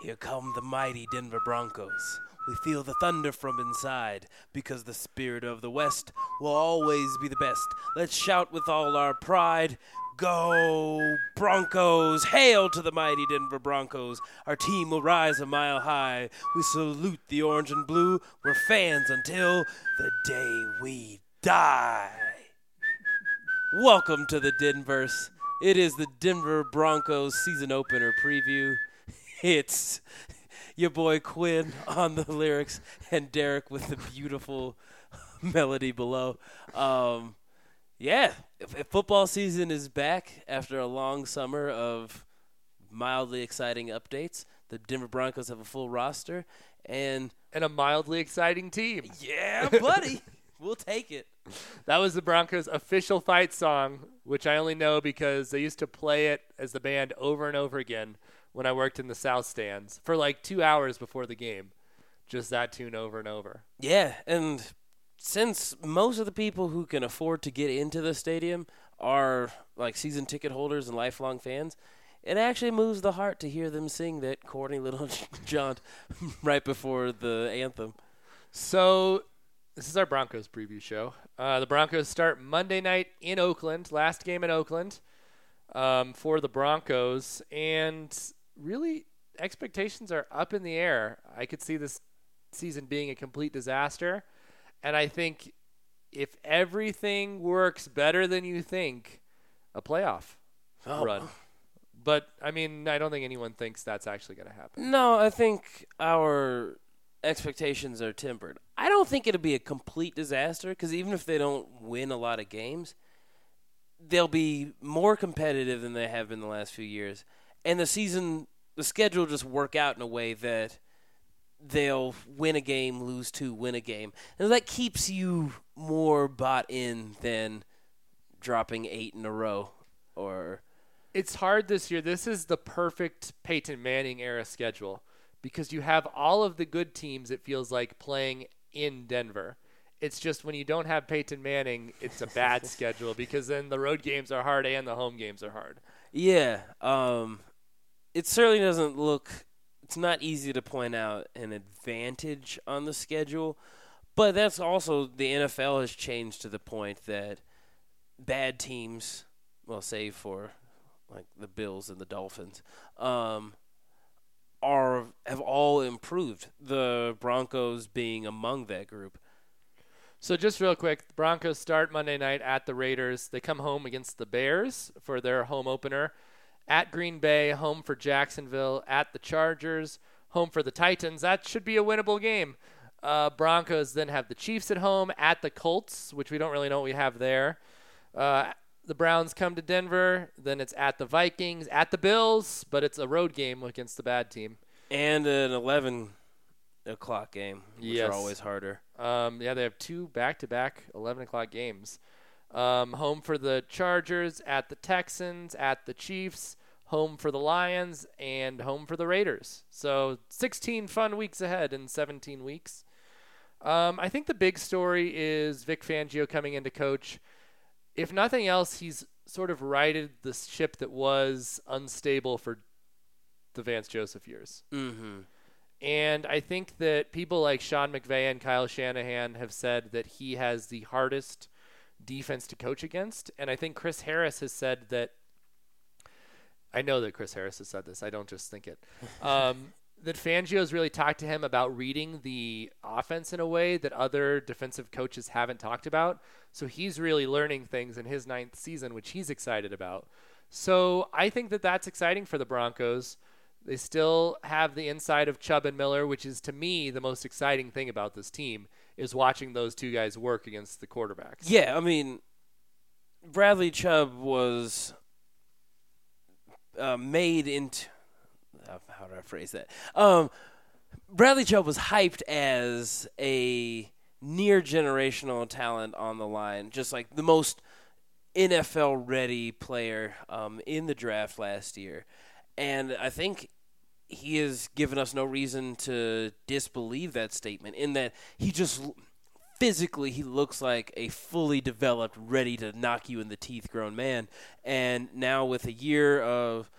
Here come the mighty Denver Broncos. We feel the thunder from inside because the spirit of the West will always be the best. Let's shout with all our pride. Go Broncos! Hail to the mighty Denver Broncos! Our team will rise a mile high. We salute the orange and blue. We're fans until the day we die. Welcome to the Denverse. It is the Denver Broncos season opener preview. It's your boy Quinn on the lyrics and Derek with the beautiful melody below. Um, yeah, if, if football season is back after a long summer of mildly exciting updates. The Denver Broncos have a full roster, and and a mildly exciting team. yeah, buddy, we'll take it. That was the Broncos' official fight song, which I only know because they used to play it as the band over and over again when I worked in the South Stands for like two hours before the game. Just that tune over and over. Yeah, and since most of the people who can afford to get into the stadium are like season ticket holders and lifelong fans, it actually moves the heart to hear them sing that corny little jaunt right before the anthem. So, this is our Broncos preview show. Uh, the Broncos start Monday night in Oakland, last game in Oakland um, for the Broncos. And really, expectations are up in the air. I could see this season being a complete disaster. And I think if everything works better than you think, a playoff Oh. run. But I mean, I don't think anyone thinks that's actually going to happen. No, I think our expectations are tempered. I don't think it'll be a complete disaster because even if they don't win a lot of games, they'll be more competitive than they have been the last few years. And the season, the schedule just work out in a way that they'll win a game, lose two, win a game. And that keeps you more bought in than dropping eight in a row or. it's hard this year. This is the perfect Peyton Manning era schedule because you have all of the good teams, it feels like, playing in Denver. It's just when you don't have Peyton Manning, it's a bad schedule because then the road games are hard and the home games are hard. Yeah, um, it certainly doesn't look. It's not easy to point out an advantage on the schedule, but that's also the NFL has changed to the point that bad teams, well, save for like the Bills and the Dolphins, um, are have all improved. The Broncos being among that group. So just real quick, the Broncos start Monday night at the Raiders. They come home against the Bears for their home opener. At Green Bay, home for Jacksonville. At the Chargers, home for the Titans. That should be a winnable game. Uh, Broncos then have the Chiefs at home. At the Colts, which we don't really know what we have there. Uh, the Browns come to Denver. Then it's at the Vikings. At the Bills, but it's a road game against the bad team. And an eleven o'clock game, which Yes. are always harder. Um, yeah, they have two back-to-back 11 o'clock games. Um, home for the Chargers, at the Texans, at the Chiefs, home for the Lions, and home for the Raiders. So 16 fun weeks ahead in 17 weeks. Um, I think the big story is Vic Fangio coming into coach. If nothing else, he's sort of righted the ship that was unstable for the Vance Joseph years. Mm-hmm. And I think that people like Sean McVay and Kyle Shanahan have said that he has the hardest defense to coach against. And I think Chris Harris has said that. I know that Chris Harris has said this. I don't just think it. Um, that Fangio's really talked to him about reading the offense in a way that other defensive coaches haven't talked about. So he's really learning things in his ninth season, which he's excited about. So I think that that's exciting for the Broncos. They still have the inside of Chubb and Miller, which is to me the most exciting thing about this team is watching those two guys work against the quarterbacks. Yeah, I mean, Bradley Chubb was uh, made into. How, how do I phrase that? Um, Bradley Chubb was hyped as a near generational talent on the line, just like the most NFL ready player um, in the draft last year. And I think he has given us no reason to disbelieve that statement in that he just physically he looks like a fully developed ready to knock you in the teeth grown man and now with a year of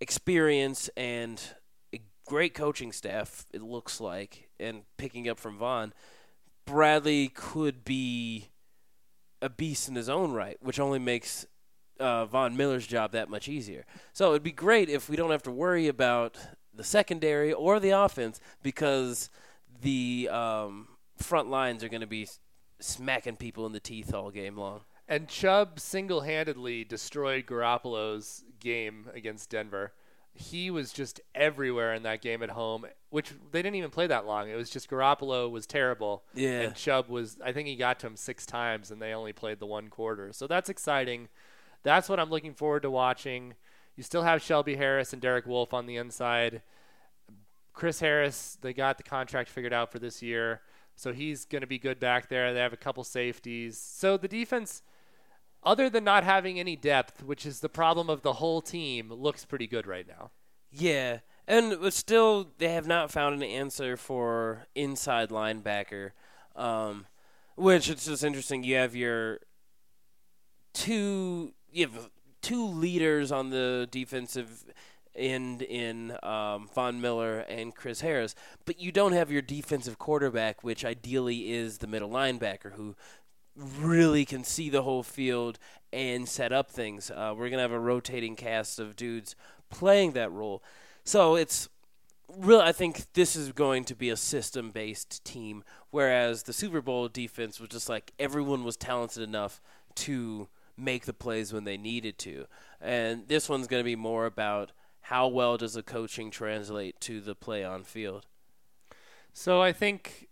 experience and a great coaching staff. It looks like, and picking up from Von, Bradley could be a beast in his own right, which only makes uh, Von Miller's job that much easier. So it'd be great if we don't have to worry about the secondary or the offense because the um, front lines are going to be smacking people in the teeth all game long. And Chubb single-handedly destroyed Garoppolo's game against Denver. He was just everywhere in that game at home, which they didn't even play that long. It was just Garoppolo was terrible. Yeah. And Chubb was, I think he got to him six times, and they only played the one quarter. So that's exciting. That's what I'm looking forward to watching. You still have Shelby Harris and Derek Wolfe on the inside. Chris Harris, they got the contract figured out for this year, so he's going to be good back there. They have a couple safeties. So the defense, other than not having any depth, which is the problem of the whole team, looks pretty good right now. Yeah, and still, they have not found an answer for inside linebacker, um, which it's just interesting. You have your two, you have two leaders on the defensive end in um, Von Miller and Chris Harris, but you don't have your defensive quarterback, which ideally is the middle linebacker who really can see the whole field and set up things. Uh, we're gonna have a rotating cast of dudes playing that role, so it's really I think this is going to be a system-based team, whereas the Super Bowl defense was just like everyone was talented enough to make the plays when they needed to, and this one's going to be more about how well does the coaching translate to the play on field. So I think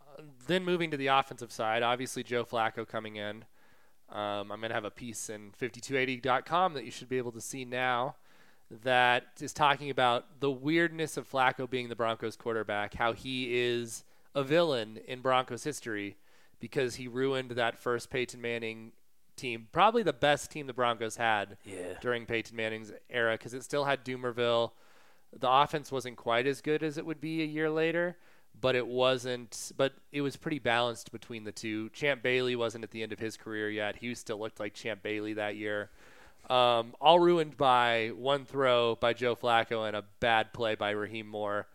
uh, then moving to the offensive side, obviously Joe Flacco coming in. Um, I'm going to have a piece in 5280.com that you should be able to see now that is talking about the weirdness of Flacco being the Broncos quarterback, how he is a villain in Broncos history because he ruined that first Peyton Manning team, probably the best team the Broncos had Yeah. during Peyton Manning's era because it still had Dumervil. The offense wasn't quite as good as it would be a year later, but it wasn't. But it was pretty balanced between the two. Champ Bailey wasn't at the end of his career yet. He still looked like Champ Bailey that year. Um, all ruined by one throw by Joe Flacco and a bad play by Rahim Moore.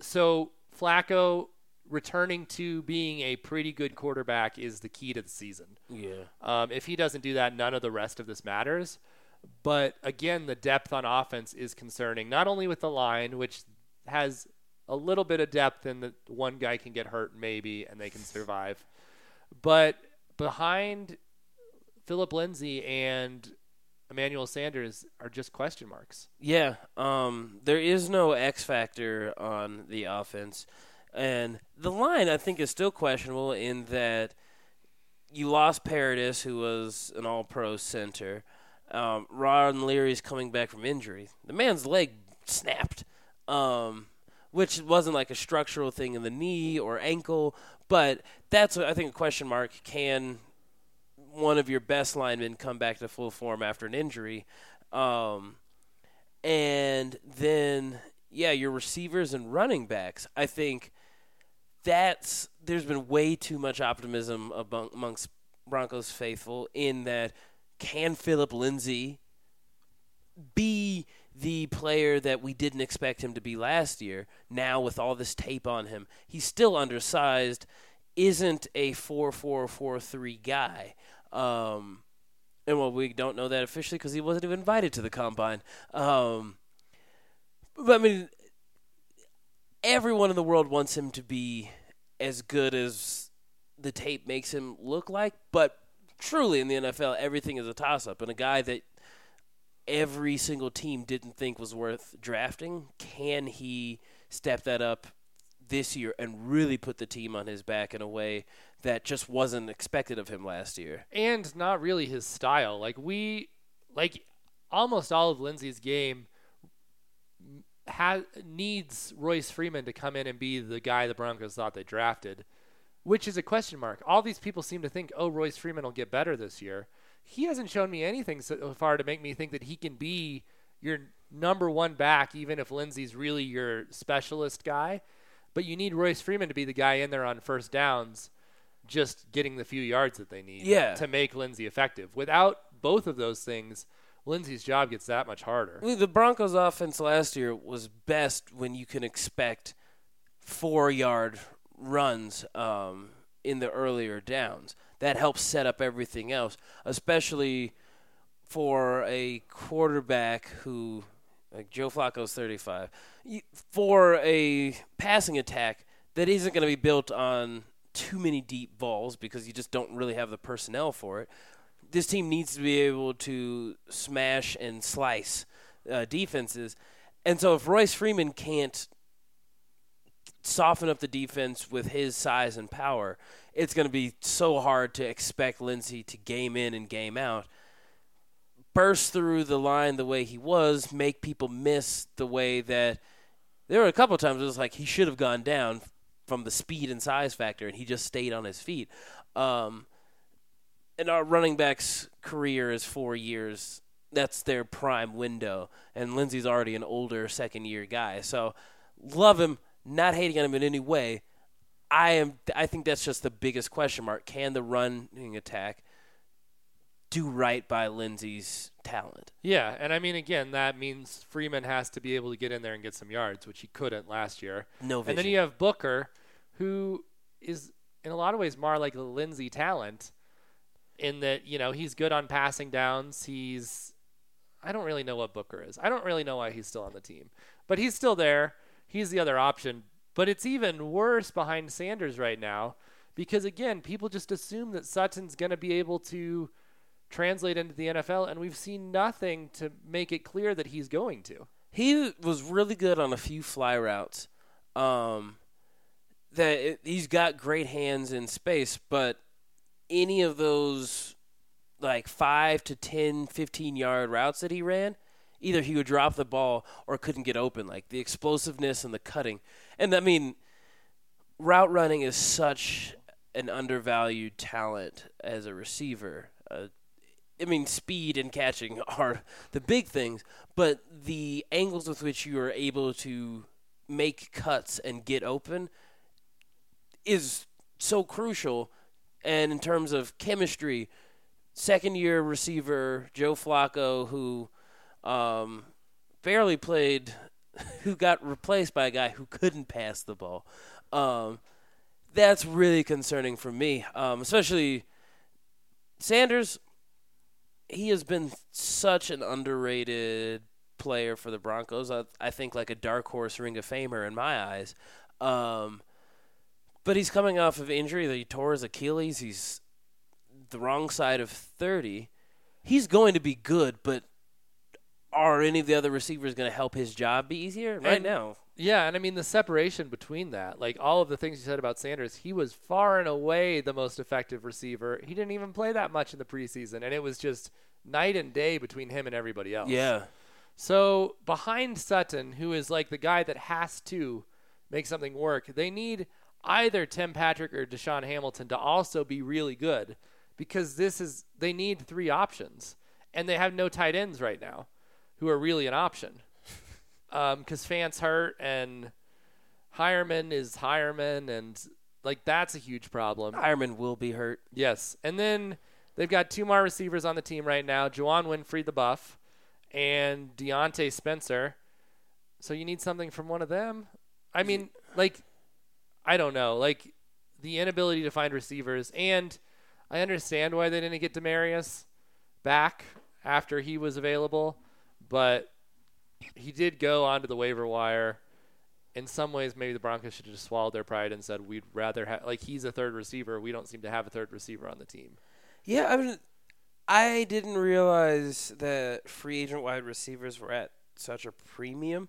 So Flacco returning to being a pretty good quarterback is the key to the season. Yeah. Um, if he doesn't do that, none of the rest of this matters. But again, the depth on offense is concerning, not only with the line, which has a little bit of depth in that one guy can get hurt maybe and they can survive, but behind Phillip Lindsay and Emmanuel Sanders are just question marks. Yeah, um, there is no X factor on the offense, and the line I think is still questionable in that you lost Paradis, who was an All-Pro center. Um, Ron Leary's coming back from injury. The man's leg snapped, um, which wasn't like a structural thing in the knee or ankle, but that's I think a question mark. Can one of your best linemen come back to full form after an injury? Um, and then yeah, your receivers and running backs. I think that's there's been way too much optimism among, amongst Broncos faithful in that can Phillip Lindsay be the player that we didn't expect him to be last year? Now with all this tape on him, he's still undersized. Isn't a four four four three guy. Um, and well, we don't know that officially because he wasn't even invited to the combine. Um, but I mean, everyone in the world wants him to be as good as the tape makes him look like. But truly, in the NFL, everything is a toss up. And a guy that every single team didn't think was worth drafting, can he step that up this year and really put the team on his back in a way that just wasn't expected of him last year? and not really his style. Like we, like almost all of Lindsay's game has needs Royce Freeman to come in and be the guy the Broncos thought they drafted, which is a question mark. All these people seem to think, oh, Royce Freeman will get better this year. He hasn't shown me anything so far to make me think that he can be your number one back, even if Lindsay's really your specialist guy. But you need Royce Freeman to be the guy in there on first downs, just getting the few yards that they need Yeah. to make Lindsay effective. Without both of those things, Lindsay's job gets that much harder. The Broncos' offense last year was best when you can expect four yard runs um, in the earlier downs. That helps set up everything else, especially for a quarterback who, like Joe Flacco's 35, for a passing attack that isn't going to be built on too many deep balls because you just don't really have the personnel for it. This team needs to be able to smash and slice uh, defenses. And so if Royce Freeman can't soften up the defense with his size and power, it's going to be so hard to expect Lindsay to game in and game out. Burst through the line the way he was, make people miss the way that there were a couple times it was like he should have gone down from the speed and size factor, and he just stayed on his feet. Um, and our running back's career is four years. That's their prime window, and Lindsay's already an older second year guy. So love him, not hating on him in any way. I am. I think that's just the biggest question mark. Can the running attack do right by Lindsay's talent? Yeah, and I mean, again, that means Freeman has to be able to get in there and get some yards, which he couldn't last year. No vision. And then you have Booker, who is in a lot of ways more like a Lindsay talent, in that you know he's good on passing downs. He's I don't really know what Booker is. I don't really know why he's still on the team, but he's still there. He's the other option. But it's even worse behind Sanders right now because again, people just assume that Sutton's going to be able to translate into the NFL, and we've seen nothing to make it clear that he's going to. he was really good on a few fly routes. Um, that it, he's got great hands in space, but any of those like 5 to 10, 15 yard routes that he ran, either he would drop the ball or couldn't get open. Like the explosiveness and the cutting. And I mean, route running is such an undervalued talent as a receiver. Uh, I mean, speed and catching are the big things, but the angles with which you are able to make cuts and get open is so crucial. And in terms of chemistry, second year receiver Joe Flacco, who um, barely played, who got replaced by a guy who couldn't pass the ball. Um, that's really concerning for me, um, especially Sanders. He has been such an underrated player for the Broncos. I, I think like a dark horse Ring of Famer in my eyes. Um, but he's coming off of injury. That he tore his Achilles. He's the wrong side of 30. He's going to be good, but are any of the other receivers going to help his job be easier? Right And- now, Yeah, and I mean the separation between that, like all of the things you said about Sanders, he was far and away the most effective receiver. He didn't even play that much in the preseason, and it was just night and day between him and everybody else. yeah. So behind Sutton, who is like the guy that has to make something work, they need either Tim Patrick or DaeSean Hamilton to also be really good because this is they need three options, and they have no tight ends right now, who are really an option. Um, because Fant's hurt and Heuerman is Heuerman, and like that's a huge problem. Heuerman will be hurt. Yes, and then they've got two more receivers on the team right now: Juwann Winfree, the buff, and Diontae Spencer. So you need something from one of them. I mean, like, I don't know, like the inability to find receivers, and I understand why they didn't get Demaryius back after he was available, but he did go onto the waiver wire. In some ways, maybe the Broncos should have just swallowed their pride and said, "We'd rather have like he's a third receiver. We don't seem to have a third receiver on the team." Yeah, I mean, I didn't realize that free agent wide receivers were at such a premium.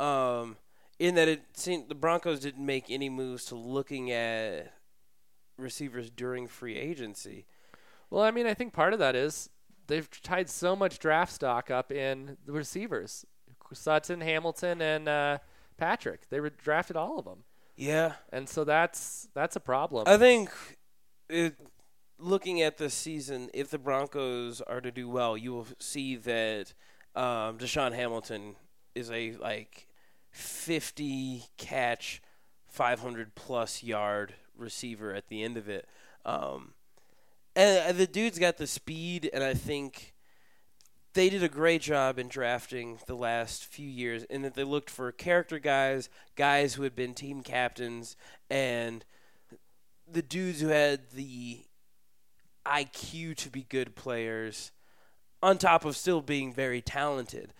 Um, in that it seemed the Broncos didn't make any moves to looking at receivers during free agency. Well, I mean, I think part of that is they've tied so much draft stock up in the receivers, Sutton, Hamilton, and uh, Patrick. They were drafted all of them, Yeah, and so that's that's a problem. I think it, looking at this season, if the Broncos are to do well, you will see that um, DaeSean Hamilton is a like fifty catch, five hundred plus yard receiver at the end of it. Um, and the dude's got the speed, and I think they did a great job in drafting the last few years in that they looked for character guys, guys who had been team captains, and the dudes who had the IQ to be good players, on top of still being very talented,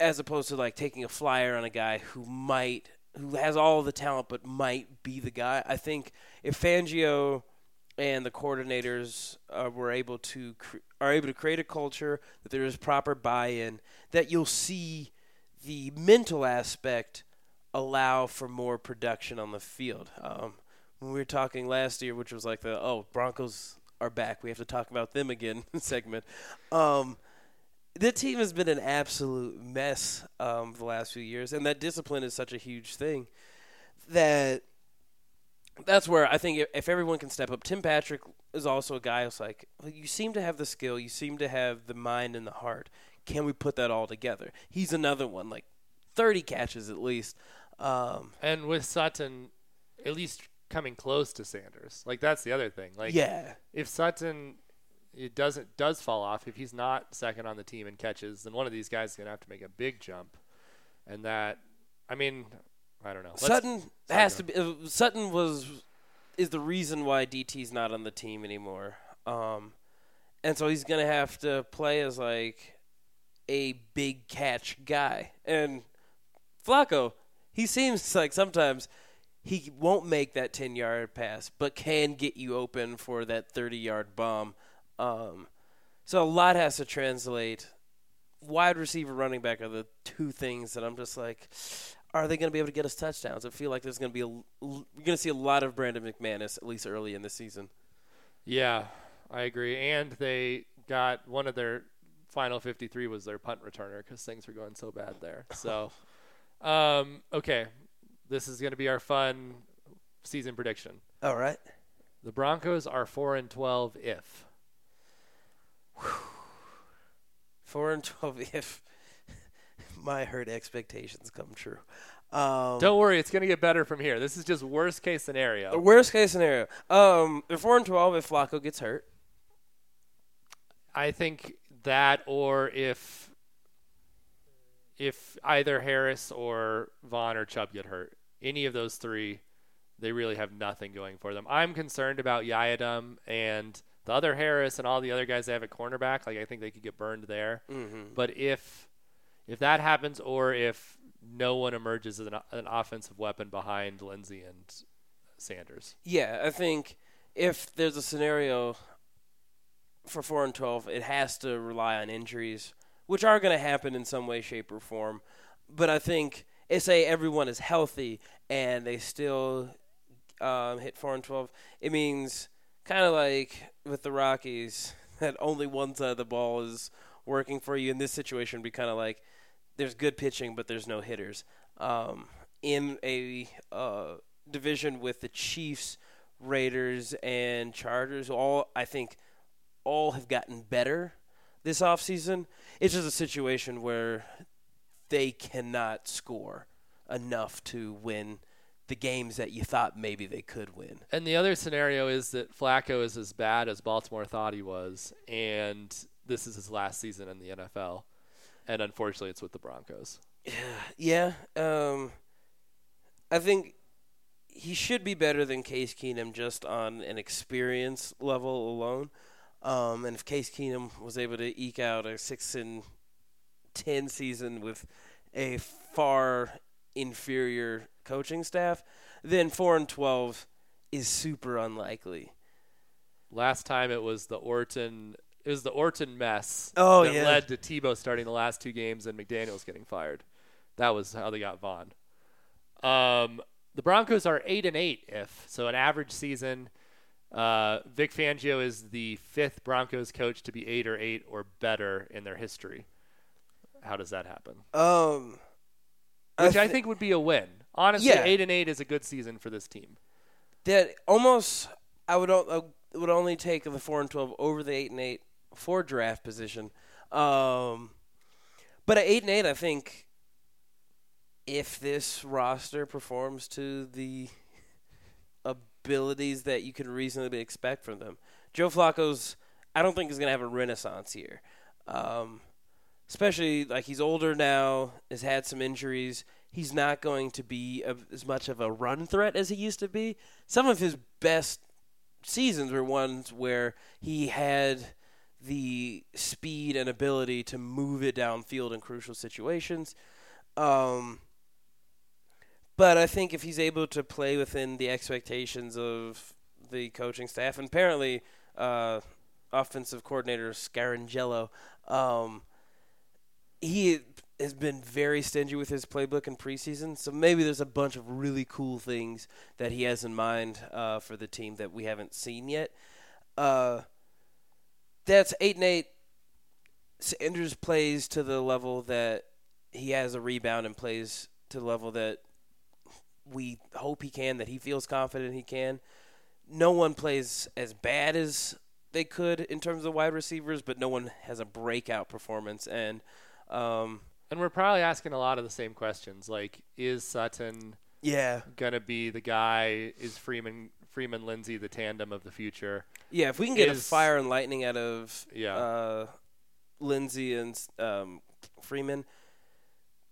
as opposed to like taking a flyer on a guy who might, who has all the talent but might be the guy. I think if Fangio and the coordinators uh, were able to cre- are able to create a culture that there is proper buy-in, that you'll see the mental aspect allow for more production on the field. Um, when we were talking last year, which was like the oh Broncos are back, we have to talk about them again segment. Um, the team has been an absolute mess um, the last few years, and that discipline is such a huge thing that that's where I think if, if everyone can step up. Tim Patrick is also a guy who's like, well, you seem to have the skill, you seem to have the mind and the heart. Can we put that all together? He's another one, like 30 catches at least. Um, And with Sutton, at least coming close to Sanders. Like that's the other thing. Like yeah, if Sutton it doesn't does fall off, if he's not second on the team in catches, then one of these guys is gonna have to make a big jump. And that I mean, I don't know. Let's- Sutton has to be. Uh, Sutton was is the reason why DT's not on the team anymore. Um, and so he's gonna have to play as like a big catch guy. And Flacco, he seems like sometimes he won't make that ten yard pass, but can get you open for that thirty yard bomb. Um, so a lot has to translate. Wide receiver, running back are the two things that I'm just like, are they going to be able to get us touchdowns? I feel like there's going to be a, we're going to see a lot of Brandon McManus at least early in the season. Yeah, I agree. And they got one of their final 53 was their punt returner because things were going so bad there. So, um, okay, this is going to be our fun season prediction. All right. The Broncos are four and 12 if. Four and twelve if my hurt expectations come true. Um, Don't worry, it's going to get better from here. This is just worst case scenario. worst case scenario. Um, they're four and twelve if Flacco gets hurt. I think that, or if if either Harris or Von or Chubb get hurt, any of those three, they really have nothing going for them. I'm concerned about Yiadom and the other Harris and all the other guys they have at cornerback. Like I think they could get burned there. Mm-hmm. But if if that happens, or if no one emerges as an, an offensive weapon behind Lindsay and Sanders, Yeah, I think if there's a scenario for four and twelve, it has to rely on injuries, which are going to happen in some way, shape, or form. But I think, if say everyone is healthy and they still um, hit four and twelve, it means kind of like with the Rockies that only one side of the ball is working for you. In this situation, be kind of like there's good pitching, but there's no hitters. Um, in a uh, division with the Chiefs, Raiders, and Chargers, all I think all have gotten better this offseason. It's just a situation where they cannot score enough to win the games that you thought maybe they could win. And the other scenario is that Flacco is as bad as Baltimore thought he was, and this is his last season in the NFL. And unfortunately, it's with the Broncos. Yeah, um, I think he should be better than Case Keenum just on an experience level alone. Um, and if Case Keenum was able to eke out a six and ten season with a far inferior coaching staff, then four and twelve is super unlikely. Last time it was the Orton. It was the Orton mess Oh, that yeah. led to Tebow starting the last two games and McDaniels getting fired. That was how they got Von. Um, the Broncos are eight and eight. If so, an average season. Uh, Vic Fangio is the fifth Broncos coach to be eight or eight or better in their history. How does that happen? Um, Which I thi- think would be a win. Honestly, Yeah. eight and eight is a good season for this team. that almost I would I would only take the four and twelve over the eight and eight for draft position. Um, but at eight and eight, I think if this roster performs to the abilities that you can reasonably expect from them, Joe Flacco's I don't think is going to have a renaissance here. Um, especially like he's older now, has had some injuries. He's not going to be a, as much of a run threat as he used to be. Some of his best seasons were ones where he had the speed and ability to move it downfield in crucial situations. Um, but I think if he's able to play within the expectations of the coaching staff, and apparently uh, offensive coordinator Scangarello, um, he has been very stingy with his playbook in preseason. So maybe there's a bunch of really cool things that he has in mind uh, for the team that we haven't seen yet. Uh, that's eight and eight. Sanders plays to the level that he has a rebound and plays to the level that we hope he can, that he feels confident he can. No one plays as bad as they could in terms of wide receivers, but no one has a breakout performance. And um, and we're probably asking a lot of the same questions, like is Sutton yeah gonna be the guy? Is Freeman Freeman Lindsay the tandem of the future? Yeah, if we can get Is- a fire and lightning out of Yeah. uh, Lindsay and um, Freeman,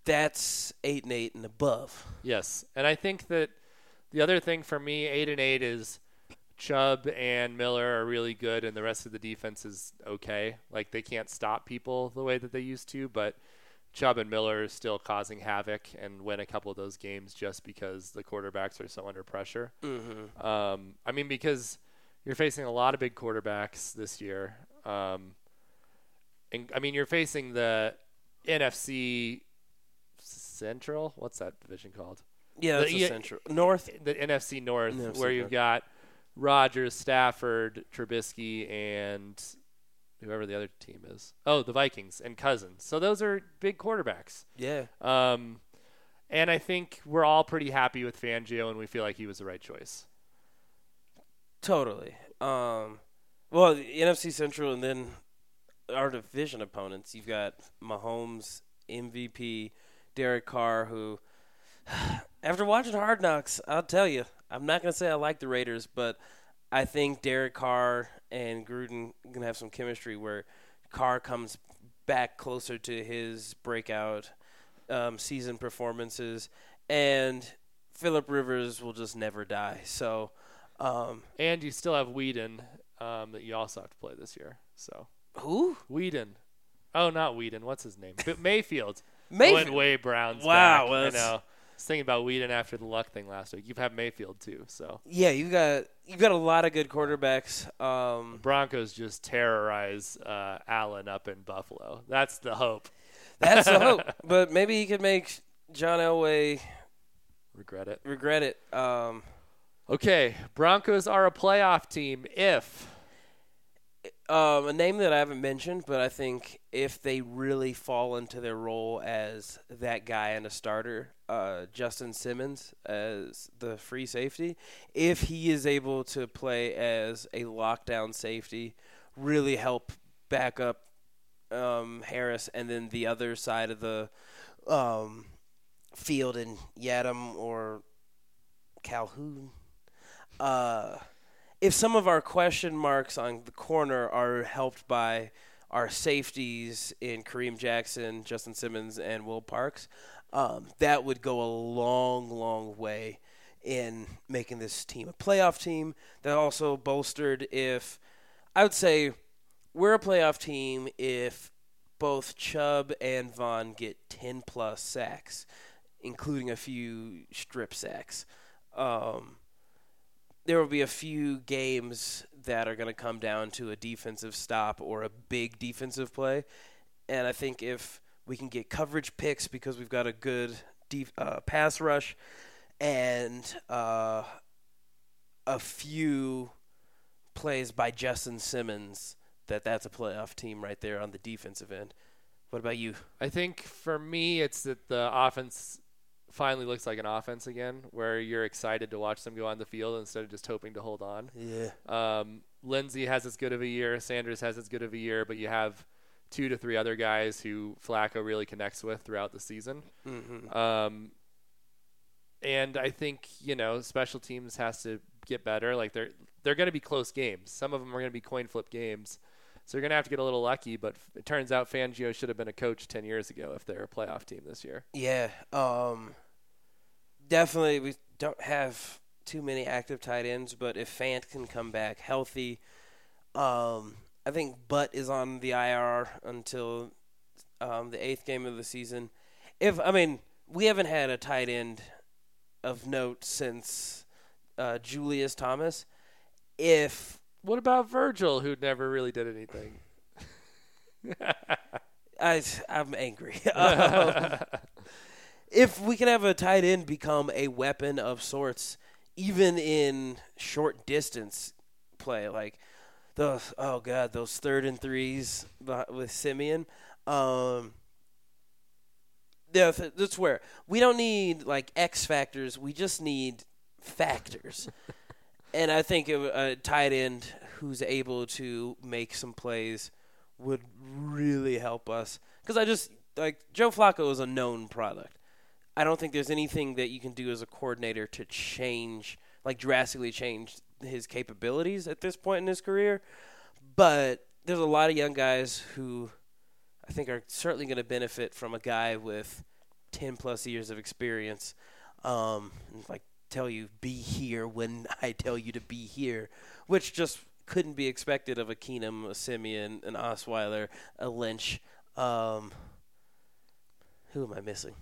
that's eight and eight and above. Yes, and I think that the other thing for me, eight and eight, is Chubb and Miller are really good, and the rest of the defense is okay. Like they can't stop people the way that they used to, but Chubb and Miller are still causing havoc and win a couple of those games just because the quarterbacks are so under pressure. Mm-hmm. Um, I mean, because you're facing a lot of big quarterbacks this year. Um, and I mean, you're facing the NFC Central. What's that division called? Yeah, The- that's the yeah, central north. The NFC North, NFC where North. you've got Rodgers, Stafford, Trubisky, and whoever the other team is. Oh, the Vikings and Cousins. So those are big quarterbacks. Yeah, Um, and I think we're all pretty happy with Fangio, and we feel like he was the right choice. totally. Um, well, NFC Central, and then our division opponents. You've got Mahomes, MVP, Derek Carr, who, after watching Hard Knocks, I'll tell you, I'm not gonna say I like the Raiders, but I think Derek Carr and Gruden gonna have some chemistry where Carr comes back closer to his breakout um, season performances, and Philip Rivers will just never die. So, um, And you still have Whedon um, that you also have to play this year. So who? Whedon. Oh, not Whedon. What's his name? But Mayfield. Mayfield. Went way Browns. Wow, back. well, I that's- know. I was thinking about Whedon after the luck thing last week. You've had Mayfield too. So Yeah, you've got you've got a lot of good quarterbacks. Um, Broncos just terrorize uh, Allen up in Buffalo. That's the hope. that's the hope. But maybe he could make John Elway Regret it. regret it. Um, Okay, Broncos are a playoff team if um, a name that I haven't mentioned, but I think if they really fall into their role as that guy and a starter, uh, Justin Simmons as the free safety, if he is able to play as a lockdown safety, really help back up um, Harris, and then the other side of the um, field in Yiadom or Calhoun. Uh, if some of our question marks on the corner are helped by our safeties in Kareem Jackson, Justin Simmons, and Will Parks, um, that would go a long, long way in making this team a playoff team. That also bolstered if I would say we're a playoff team if both Chubb and Von get 10 plus sacks, including a few strip sacks. Um, there will be a few games that are going to come down to a defensive stop or a big defensive play. And I think if we can get coverage picks because we've got a good def- uh, pass rush and uh, a few plays by Justin Simmons, that that's a playoff team right there on the defensive end. What about you? I think for me it's that the offense finally looks like an offense again, where you're excited to watch them go on the field instead of just hoping to hold on. Yeah. Um, Lindsay has as good of a year. Sanders has as good of a year, but you have two to three other guys who Flacco really connects with throughout the season. Mm-hmm. Um, and I think you know special teams has to get better. Like they're they're going to be close games. Some of them are going to be coin flip games. So you're gonna have to get a little lucky. But it turns out Fangio should have been a coach ten years ago if they're a playoff team this year. Yeah, um, definitely we don't have too many active tight ends, but if Fant can come back healthy, um, I think Butt is on the IR until um, the eighth game of the season. If I mean, we haven't had a tight end of note since uh, Julius Thomas. If What about Virgil, who never really did anything? I, I'm angry. Um, if we can have a tight end become a weapon of sorts, even in short distance play, like those, oh god, those third and threes with Siemian. Um, yeah, that's where we don't need like X factors. We just need factors. And I think a, a tight end who's able to make some plays would really help us. Because I just like Joe Flacco is a known product. I don't think there's anything that you can do as a coordinator to change, like drastically change his capabilities at this point in his career. But there's a lot of young guys who I think are certainly going to benefit from a guy with 10 plus years of experience. Um, like tell you be here when I tell you to be here, which just couldn't be expected of a Keenum, a Siemian, an Osweiler, a Lynch. Um, who am I missing?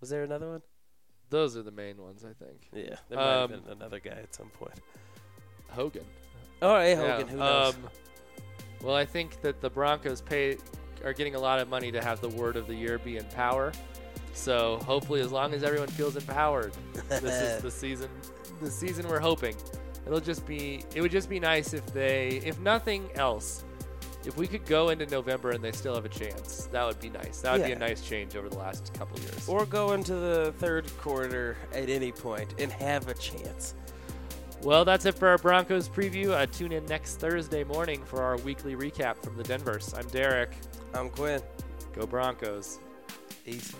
Was there another one? Those are the main ones, I think. Yeah, there might have Um, been another guy at some point. Hogan. Oh, hey, Yeah, Hogan, who knows? Um, well, I think that the Broncos pay are getting a lot of money to have the word of the year be in power. So hopefully, as long as everyone feels empowered, this is the season. The season we're hoping. It'll just be. It would just be nice if they, if nothing else, if we could go into November and they still have a chance. That would be nice. That would be a nice change over the last couple years. or go into the third quarter at any point and have a chance. Well, that's it for our Broncos preview. Uh, tune in next Thursday morning for our weekly recap from the Denverse. I'm Derek. I'm Quinn. Go Broncos. Peace.